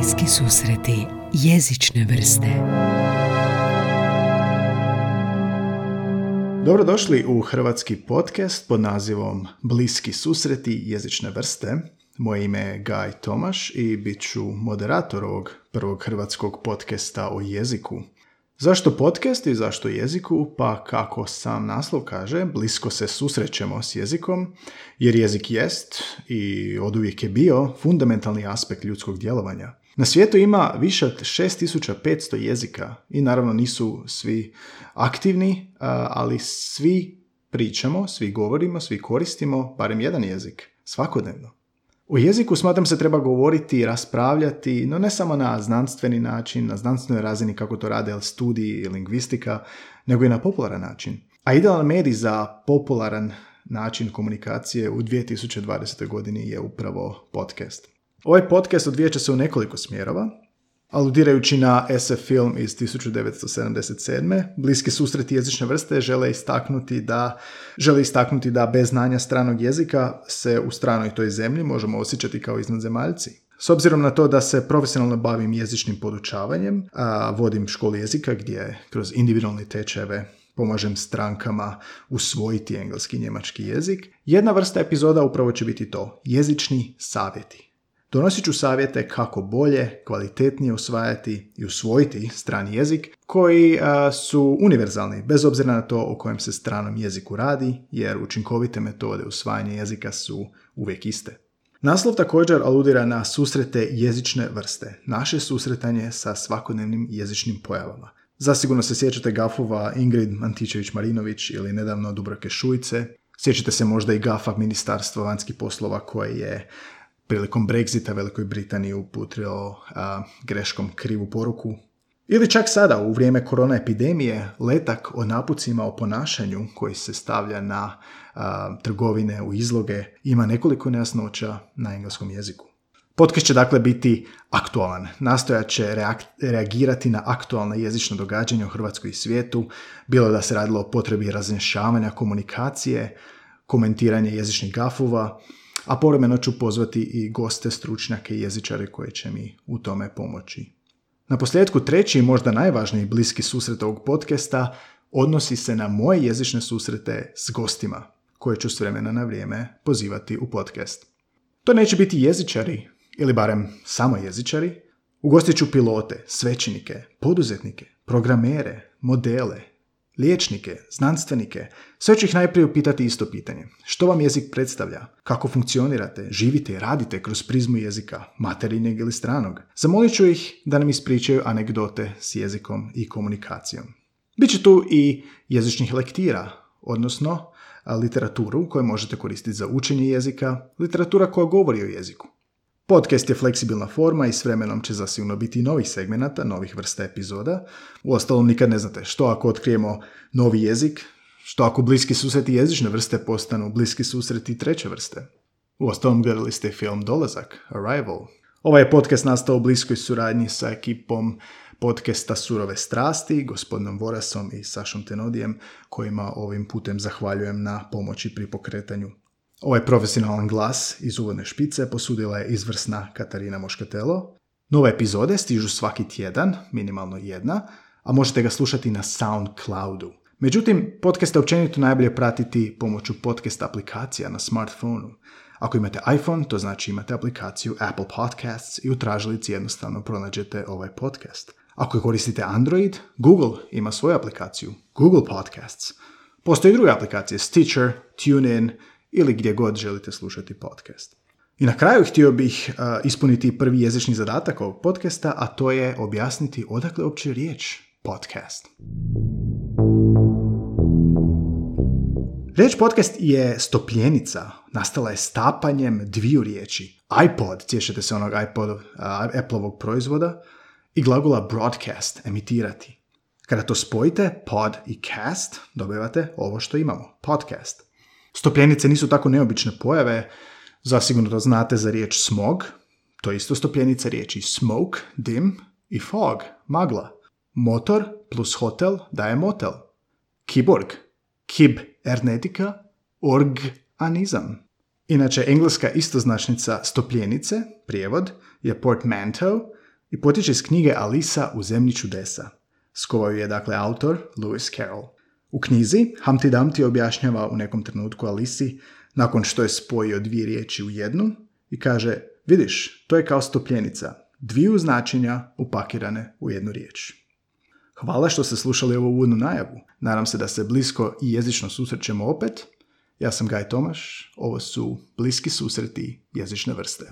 Bliski susreti jezične vrste Dobrodošli u hrvatski podcast pod nazivom Bliski susreti jezične vrste. Moje ime je Gaj Tomaš i bit ću moderator ovog prvog hrvatskog podcasta o jeziku. Zašto podcast i zašto jeziku? Pa kako sam naslov kaže, blisko se susrećemo s jezikom, jer jezik jest i oduvijek je bio fundamentalni aspekt ljudskog djelovanja. Na svijetu ima više od 6500 jezika i naravno nisu svi aktivni, ali svi pričamo, svi govorimo, svi koristimo barem jedan jezik svakodnevno. O jeziku smatram se treba govoriti i raspravljati, no ne samo na znanstveni način, na znanstvenoj razini kako to rade studiji i lingvistika, nego i na popularan način. A idealan medij za popularan način komunikacije u 2020. godini je upravo podcast. Ovaj podcast odvijat će se u nekoliko smjerova, Aludirajući na SF film iz 1977. Bliski susreti jezične vrste žele istaknuti da žele istaknuti da bez znanja stranog jezika se u stranoj toj zemlji možemo osjećati kao iznadzemaljci. S obzirom na to da se profesionalno bavim jezičnim podučavanjem, a vodim školu jezika gdje kroz individualne tečajeve pomažem strankama usvojiti engleski i njemački jezik, jedna vrsta epizoda upravo će biti to, jezični savjeti. Donosit ću savjete kako bolje, kvalitetnije usvajati i usvojiti strani jezik koji su univerzalni bez obzira na to o kojem se stranom jeziku radi jer učinkovite metode usvajanja jezika su uvijek iste. Naslov također aludira na susrete jezične vrste, naše susretanje sa svakodnevnim jezičnim pojavama. Zasigurno se sjećate gafova Ingrid Antičević-Marinović ili nedavno Dubroke Šujce. Sjećate se možda i gafa Ministarstva vanjskih poslova koje je prilikom Brexita Velikoj Britaniji uputio a, greškom krivu poruku. Ili čak sada, u vrijeme korona epidemije, letak o napucima o ponašanju koji se stavlja na trgovine u izloge ima nekoliko nejasnoća na engleskom jeziku. Podcast će dakle biti aktualan. Nastojat će reagirati na aktualna jezična događanja u Hrvatskoj i svijetu, bilo da se radilo o potrebi razrješavanja komunikacije, komentiranje jezičnih gafova, a povremeno ću pozvati i goste, stručnjake i jezičare koji će mi u tome pomoći. Na posljedku treći i možda najvažniji bliski susret ovog podcasta odnosi se na moje jezične susrete s gostima, koje ću s vremena na vrijeme pozivati u podcast. To neće biti jezičari, ili barem samo jezičari, ugostit ću pilote, svećenike, poduzetnike, programere, modele, liječnike, znanstvenike, sve ću ih najprije upitati isto pitanje. Što vam jezik predstavlja? Kako funkcionirate, živite i radite kroz prizmu jezika, materinjeg ili stranog? Zamolit ću ih da nam ispričaju anegdote s jezikom i komunikacijom. Biće tu i jezičnih lektira, odnosno literaturu koju možete koristiti za učenje jezika, literatura koja govori o jeziku. Podcast je fleksibilna forma i s vremenom će zasigurno biti novih segmenata, novih vrsta epizoda. Uostalom nikad ne znate što ako otkrijemo novi jezik, što ako bliski susreti jezične vrste postanu bliski susreti treće vrste. Uostalom gledali ste film Dolazak, Arrival. Ovaj je podcast nastao u bliskoj suradnji sa ekipom podcasta Surove strasti, gospodinom Vorasom i Sašom Tenodijem, kojima ovim putem zahvaljujem na pomoći pri pokretanju Ovaj profesionalan glas iz uvodne špice posudila je izvrsna Katarina Moškatelo. Nove epizode stižu svaki tjedan, minimalno jedna, a možete ga slušati na SoundCloudu. Međutim, podcast je općenito najbolje pratiti pomoću podcast aplikacija na smartphonu. Ako imate iPhone, to znači imate aplikaciju Apple Podcasts i u tražilici jednostavno pronađete ovaj podcast. Ako koristite Android, Google ima svoju aplikaciju, Google Podcasts. Postoji druge aplikacije, Stitcher, TuneIn, ili gdje god želite slušati podcast. I na kraju htio bih ispuniti prvi jezični zadatak ovog podcasta, a to je objasniti odakle uopće riječ podcast. Riječ podcast je stopljenica, nastala je stapanjem dviju riječi. iPod, tješete se onog iPod, uh, Appleovog proizvoda, i glagola broadcast, emitirati. Kada to spojite, pod i cast, dobivate ovo što imamo, podcast. Stopljenice nisu tako neobične pojave, zasigurno znate za riječ smog, to je isto stopljenica riječi smoke, dim i fog, magla. Motor plus hotel daje motel. Kiborg, kib ernetika, anizam. Inače, engleska istoznačnica stopljenice, prijevod, je portmanteau, i potječe iz knjige Alisa u zemlji čudesa. Skovao je dakle autor Lewis Carroll. U knjizi Humpty Dumpty objašnjava u nekom trenutku Alisi nakon što je spojio dvije riječi u jednu i kaže vidiš, to je kao stopljenica, dviju značenja upakirane u jednu riječ. Hvala što ste slušali ovu uvodnu najavu. Nadam se da se blisko i jezično susrećemo opet. Ja sam Gaj Tomaš, ovo su Bliski susreti jezične vrste.